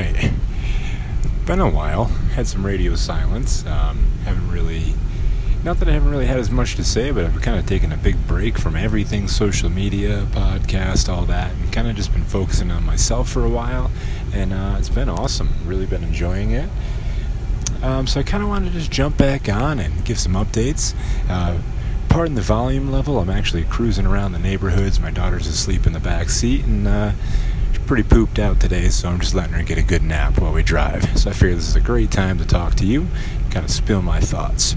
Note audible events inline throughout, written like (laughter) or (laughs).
right. Been a while. Had some radio silence. Um, haven't really. Not that I haven't really had as much to say, but I've kind of taken a big break from everything social media, podcast, all that, and kind of just been focusing on myself for a while. And uh, it's been awesome. Really been enjoying it. Um, so I kind of wanted to just jump back on and give some updates. Uh, pardon the volume level. I'm actually cruising around the neighborhoods. My daughter's asleep in the back seat, and uh, pretty pooped out today, so I'm just letting her get a good nap while we drive. So I figure this is a great time to talk to you, kind of spill my thoughts.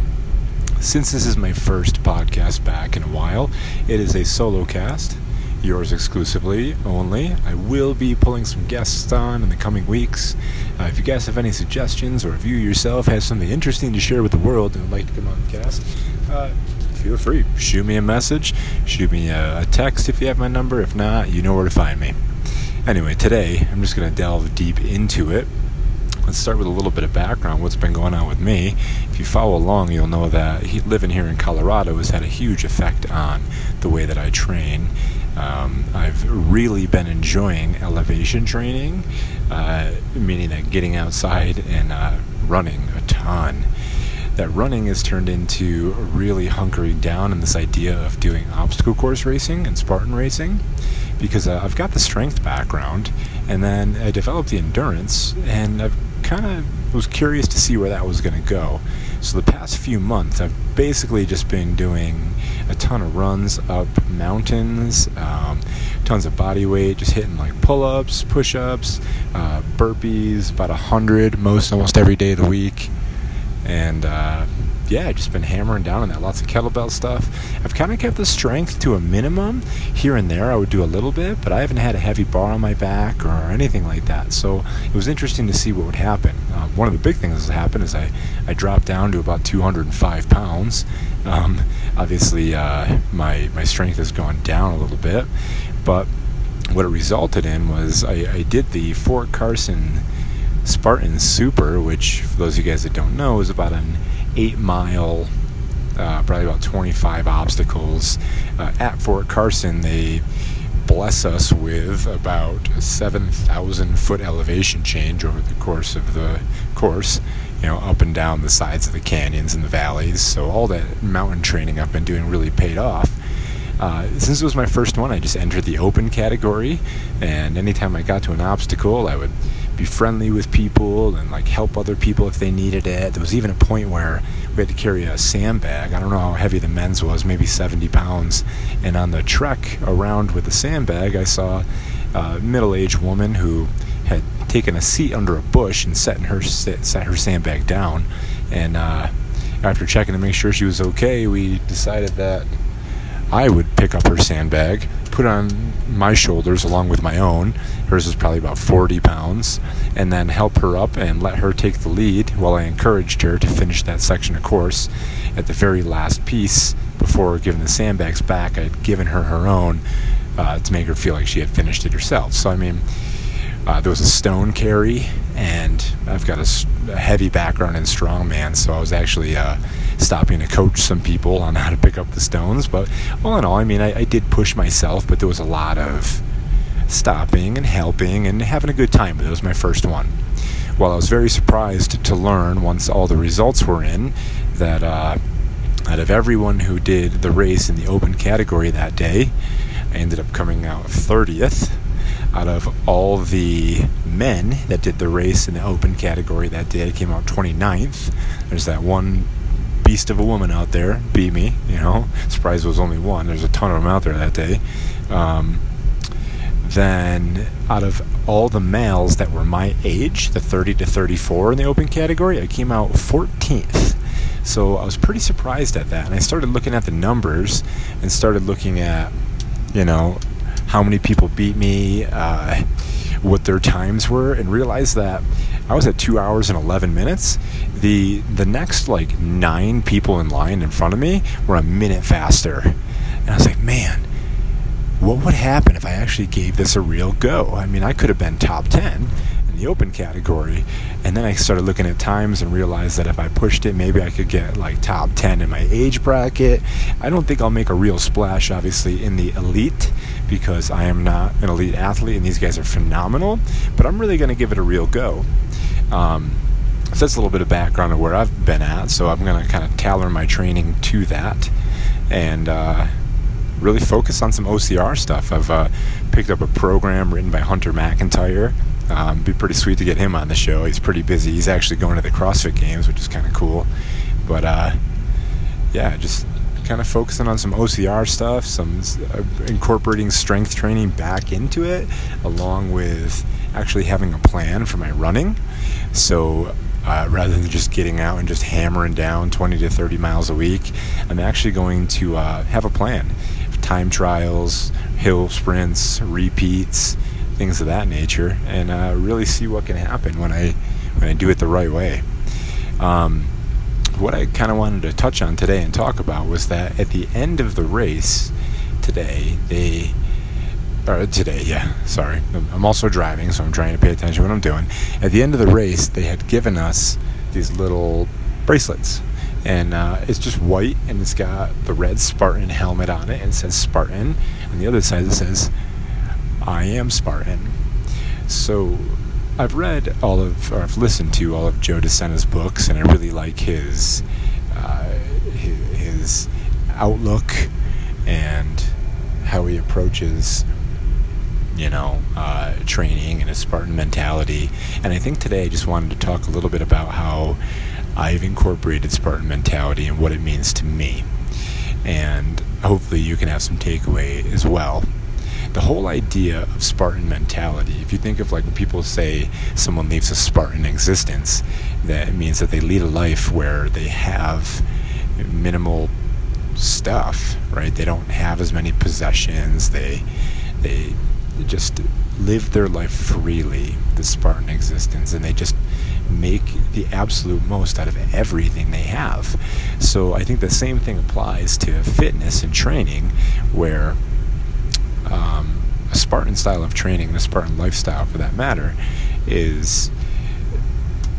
Since this is my first podcast back in a while, it is a solo cast, yours exclusively only. I will be pulling some guests on in the coming weeks. Uh, if you guys have any suggestions, or if you yourself have something interesting to share with the world and would like to come on the cast, uh, feel free. Shoot me a message, shoot me a, a text if you have my number. If not, you know where to find me. Anyway, today I'm just going to delve deep into it. Let's start with a little bit of background. What's been going on with me? If you follow along, you'll know that living here in Colorado has had a huge effect on the way that I train. Um, I've really been enjoying elevation training, uh, meaning that getting outside and uh, running a ton that running has turned into really hunkering down in this idea of doing obstacle course racing and Spartan racing because uh, I've got the strength background and then I developed the endurance and I've kind of was curious to see where that was going to go. So the past few months I've basically just been doing a ton of runs up mountains, um, tons of body weight, just hitting like pull-ups, push-ups, uh, burpees, about a hundred most almost every day of the week and uh, yeah, just been hammering down on that. Lots of kettlebell stuff. I've kind of kept the strength to a minimum. Here and there, I would do a little bit, but I haven't had a heavy bar on my back or anything like that. So it was interesting to see what would happen. Uh, one of the big things that happened is I, I dropped down to about 205 pounds. Um, obviously, uh, my my strength has gone down a little bit, but what it resulted in was I, I did the Fort Carson Spartan Super, which for those of you guys that don't know, is about an eight mile, uh, probably about 25 obstacles. Uh, at Fort Carson, they bless us with about a 7,000 foot elevation change over the course of the course, you know, up and down the sides of the canyons and the valleys. So all that mountain training I've been doing really paid off. Uh, since it was my first one, I just entered the open category, and anytime I got to an obstacle, I would be friendly with people and like help other people if they needed it. There was even a point where we had to carry a sandbag. I don't know how heavy the men's was, maybe 70 pounds. And on the trek around with the sandbag, I saw a middle-aged woman who had taken a seat under a bush and set her set her sandbag down. And uh, after checking to make sure she was okay, we decided that I would pick up her sandbag, put on my shoulders along with my own. Hers was probably about 40 pounds, and then help her up and let her take the lead while I encouraged her to finish that section of course. At the very last piece, before giving the sandbags back, I'd given her her own uh, to make her feel like she had finished it herself. So, I mean, uh, there was a stone carry, and I've got a, a heavy background in strongman, so I was actually. Uh, stopping to coach some people on how to pick up the stones. But all in all, I mean, I, I did push myself, but there was a lot of stopping and helping and having a good time. But it was my first one. Well, I was very surprised to learn once all the results were in that uh, out of everyone who did the race in the open category that day, I ended up coming out 30th. Out of all the men that did the race in the open category that day, I came out 29th. There's that one beast of a woman out there beat me. You know, surprise was only one. There's a ton of them out there that day. Um, then, out of all the males that were my age, the 30 to 34 in the open category, I came out 14th. So I was pretty surprised at that. And I started looking at the numbers and started looking at, you know, how many people beat me, uh, what their times were, and realized that I was at two hours and 11 minutes. The the next like nine people in line in front of me were a minute faster, and I was like, man, what would happen if I actually gave this a real go? I mean, I could have been top 10. in the open category. And then I started looking at times and realized that if I pushed it, maybe I could get like top 10 in my age bracket. I don't think I'll make a real splash, obviously, in the elite because I am not an elite athlete and these guys are phenomenal, but I'm really going to give it a real go. Um, so that's a little bit of background of where I've been at. So I'm going to kind of tailor my training to that and uh, really focus on some OCR stuff. I've uh, picked up a program written by Hunter McIntyre. Um, be pretty sweet to get him on the show. He's pretty busy. He's actually going to the CrossFit Games, which is kind of cool. But uh, yeah, just kind of focusing on some OCR stuff, some uh, incorporating strength training back into it, along with actually having a plan for my running. So uh, rather than just getting out and just hammering down 20 to 30 miles a week, I'm actually going to uh, have a plan. Time trials, hill sprints, repeats, things of that nature, and uh, really see what can happen when I when I do it the right way. Um, what I kind of wanted to touch on today and talk about was that at the end of the race today, they or today, yeah, sorry. I'm also driving, so I'm trying to pay attention to what I'm doing. At the end of the race, they had given us these little bracelets. And uh, it's just white, and it's got the red Spartan helmet on it, and it says Spartan. On the other side, it says, I am Spartan. So I've read all of, or I've listened to all of Joe DeSena's books, and I really like his, uh, his, his outlook and how he approaches you know, uh, training and a Spartan mentality. And I think today I just wanted to talk a little bit about how I've incorporated Spartan mentality and what it means to me. And hopefully you can have some takeaway as well. The whole idea of Spartan mentality, if you think of like when people say someone leaves a Spartan existence, that means that they lead a life where they have minimal stuff, right? They don't have as many possessions. They they just live their life freely, the Spartan existence, and they just make the absolute most out of everything they have. So I think the same thing applies to fitness and training, where um, a Spartan style of training, a Spartan lifestyle for that matter, is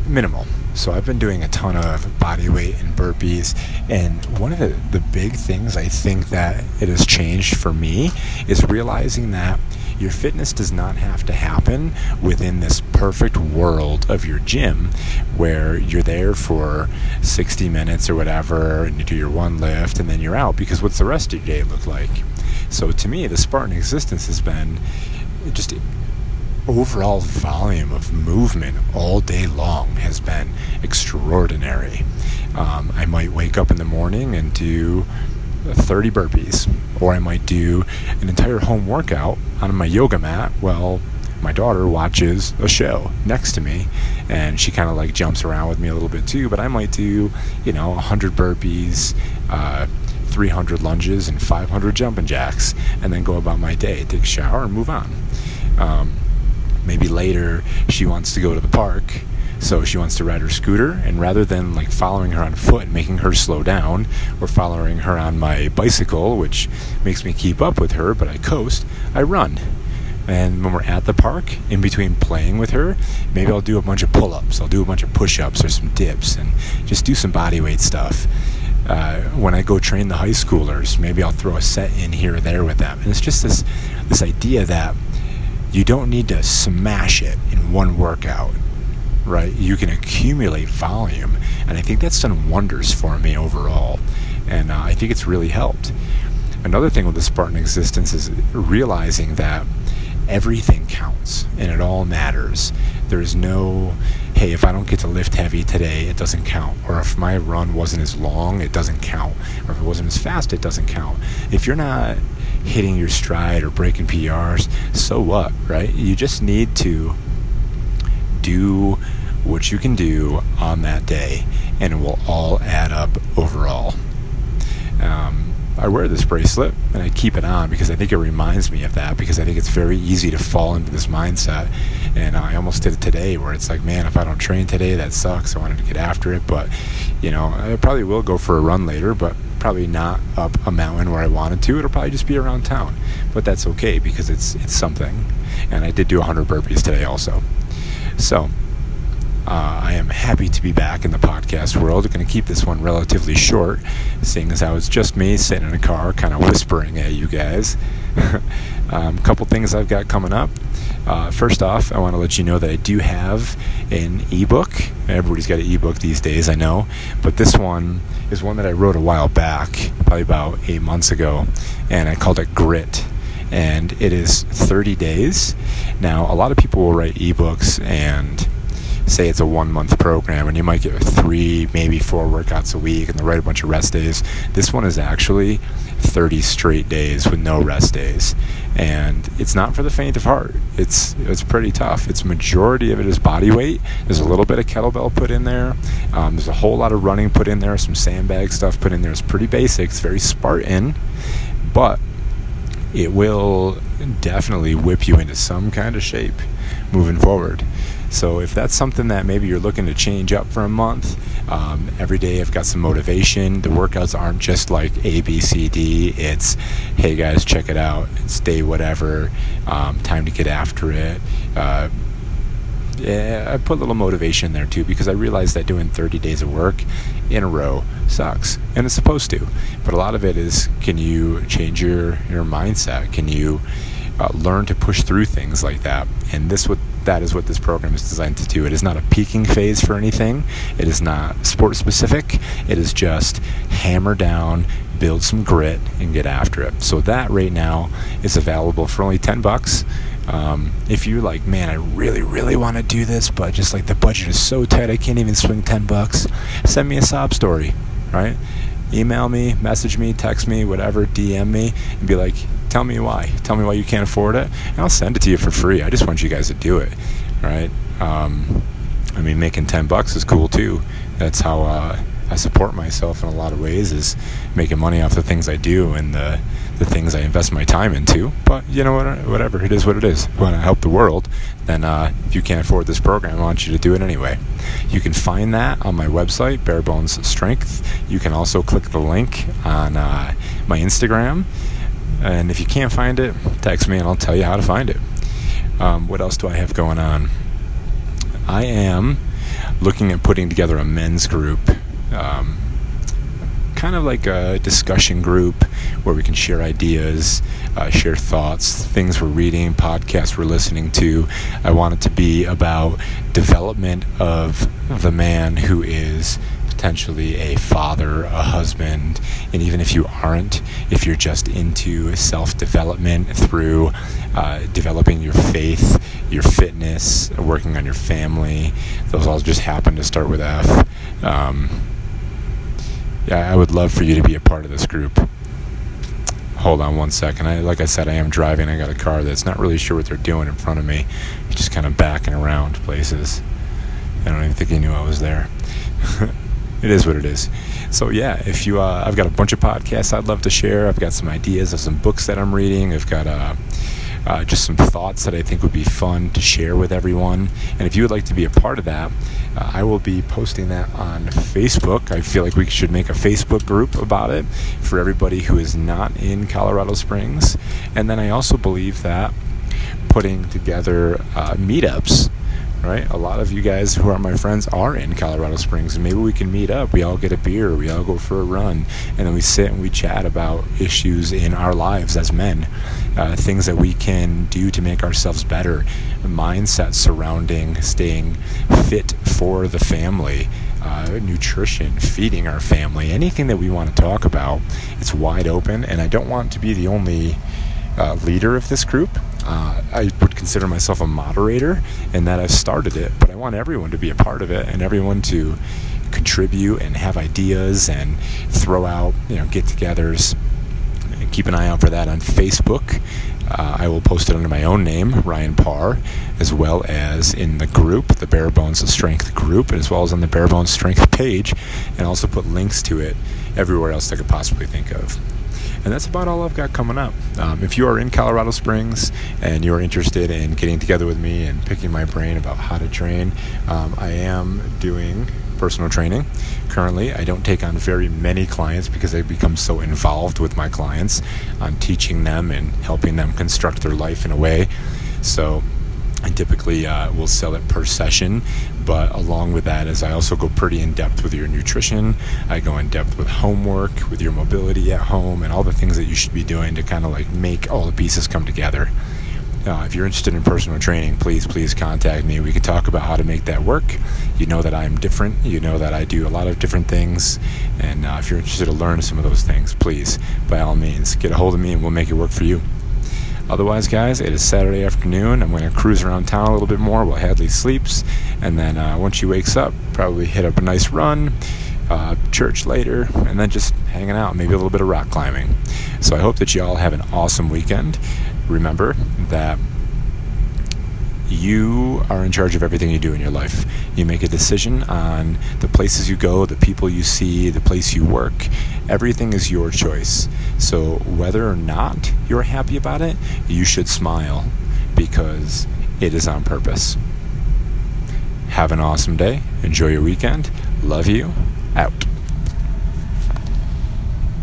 minimal. So I've been doing a ton of body weight and burpees, and one of the, the big things I think that it has changed for me is realizing that your fitness does not have to happen within this perfect world of your gym where you're there for 60 minutes or whatever and you do your one lift and then you're out because what's the rest of your day look like? So to me, the Spartan existence has been just overall volume of movement all day long has been extraordinary. Um, I might wake up in the morning and do 30 burpees, or I might do an entire home workout on my yoga mat. Well, my daughter watches a show next to me and she kind of like jumps around with me a little bit too but i might do you know 100 burpees uh, 300 lunges and 500 jumping jacks and then go about my day take a shower and move on um, maybe later she wants to go to the park so she wants to ride her scooter, and rather than like following her on foot and making her slow down, or following her on my bicycle, which makes me keep up with her, but I coast, I run. And when we're at the park, in between playing with her, maybe I'll do a bunch of pull ups, I'll do a bunch of push ups or some dips, and just do some body weight stuff. Uh, when I go train the high schoolers, maybe I'll throw a set in here or there with them. And it's just this this idea that you don't need to smash it in one workout right? You can accumulate volume, and I think that's done wonders for me overall, and uh, I think it's really helped. Another thing with the Spartan existence is realizing that everything counts and it all matters. There's no, hey, if I don't get to lift heavy today, it doesn't count. Or if my run wasn't as long, it doesn't count. Or if it wasn't as fast, it doesn't count. If you're not hitting your stride or breaking PRs, so what, right? You just need to do what you can do on that day, and it will all add up overall. Um, I wear this bracelet and I keep it on because I think it reminds me of that because I think it's very easy to fall into this mindset. And I almost did it today where it's like, man, if I don't train today, that sucks. I wanted to get after it, but you know, I probably will go for a run later, but probably not up a mountain where I wanted to. It'll probably just be around town, but that's okay because it's it's something. And I did do 100 burpees today also. So, uh, I am happy to be back in the podcast world. I'm going to keep this one relatively short, seeing as how it's just me sitting in a car, kind of whispering at you guys. A (laughs) um, couple things I've got coming up. Uh, first off, I want to let you know that I do have an ebook. Everybody's got an ebook these days, I know, but this one is one that I wrote a while back, probably about eight months ago, and I called it Grit. And it is 30 days. Now, a lot of people will write ebooks and say it's a one month program and you might get three, maybe four workouts a week and the right bunch of rest days. This one is actually 30 straight days with no rest days. And it's not for the faint of heart. It's it's pretty tough. Its majority of it is body weight. There's a little bit of kettlebell put in there. Um, there's a whole lot of running put in there. Some sandbag stuff put in there. It's pretty basic. It's very Spartan, but it will definitely whip you into some kind of shape moving forward. So if that's something that maybe you're looking to change up for a month, um, every day I've got some motivation. The workouts aren't just like A, B, C, D. It's, hey guys, check it out. It's day whatever. Um, time to get after it. Uh, yeah, I put a little motivation there too because I realize that doing 30 days of work in a row sucks, and it's supposed to. But a lot of it is, can you change your your mindset? Can you uh, learn to push through things like that? And this what that is what this program is designed to do. It is not a peaking phase for anything. It is not sport specific. It is just hammer down, build some grit, and get after it. So that right now is available for only ten bucks. Um, if you're like, man, I really, really want to do this, but just like the budget is so tight, I can't even swing ten bucks. Send me a sob story, right? Email me, message me, text me, whatever, DM me, and be like, Tell me why. Tell me why you can't afford it, and I'll send it to you for free. I just want you guys to do it, right? Um, I mean, making ten bucks is cool too. That's how uh, I support myself in a lot of ways. Is making money off the things I do and the the things I invest my time into. But you know what? Whatever it is, what it is. When I help the world, then uh, if you can't afford this program, I want you to do it anyway. You can find that on my website, Bear Bones Strength. You can also click the link on uh, my Instagram and if you can't find it, text me and I'll tell you how to find it. Um, what else do I have going on? I am looking at putting together a men's group. Um, kind of like a discussion group where we can share ideas, uh, share thoughts, things we're reading, podcasts we're listening to. I want it to be about development of the man who is potentially a father, a husband, and even if you aren't, if you're just into self development through uh, developing your faith, your fitness, working on your family, those all just happen to start with F. Um, yeah, I would love for you to be a part of this group. Hold on one second. I, like I said, I am driving. I got a car that's not really sure what they're doing in front of me. Just kind of backing around places. I don't even think he knew I was there. (laughs) it is what it is. So yeah, if you, uh, I've got a bunch of podcasts I'd love to share. I've got some ideas of some books that I'm reading. I've got uh, uh, just some thoughts that I think would be fun to share with everyone. And if you would like to be a part of that, uh, I will be posting that on Facebook. I feel like we should make a Facebook group about it for everybody who is not in Colorado Springs. And then I also believe that putting together uh, meetups right? A lot of you guys who are my friends are in Colorado Springs, and maybe we can meet up. We all get a beer, we all go for a run, and then we sit and we chat about issues in our lives as men, uh, things that we can do to make ourselves better, mindset surrounding staying fit for the family. Uh, nutrition, feeding our family, anything that we want to talk about, it's wide open. And I don't want to be the only uh, leader of this group. Uh, I would consider myself a moderator and that I've started it, but I want everyone to be a part of it and everyone to contribute and have ideas and throw out, you know, get-togethers. Keep an eye out for that on Facebook. Uh, I will post it under my own name, Ryan Parr, as well as in the group, the Bear Bones of Strength group, as well as on the Bear Bones Strength page, and also put links to it everywhere else I could possibly think of. And that's about all I've got coming up. Um, if you are in Colorado Springs and you're interested in getting together with me and picking my brain about how to train, um, I am doing personal training. Currently, I don't take on very many clients because I become so involved with my clients on teaching them and helping them construct their life in a way. So I typically uh, will sell it per session. But along with that, is I also go pretty in depth with your nutrition. I go in depth with homework, with your mobility at home, and all the things that you should be doing to kind of like make all the pieces come together. Uh, if you're interested in personal training, please, please contact me. We can talk about how to make that work. You know that I'm different. You know that I do a lot of different things. And uh, if you're interested to learn some of those things, please, by all means, get a hold of me and we'll make it work for you. Otherwise, guys, it is Saturday afternoon. I'm going to cruise around town a little bit more while Hadley sleeps. And then uh, once she wakes up, probably hit up a nice run, uh, church later, and then just hanging out, maybe a little bit of rock climbing. So I hope that you all have an awesome weekend. Remember that you are in charge of everything you do in your life. You make a decision on the places you go, the people you see, the place you work. Everything is your choice. So, whether or not you're happy about it, you should smile because it is on purpose. Have an awesome day. Enjoy your weekend. Love you. Out.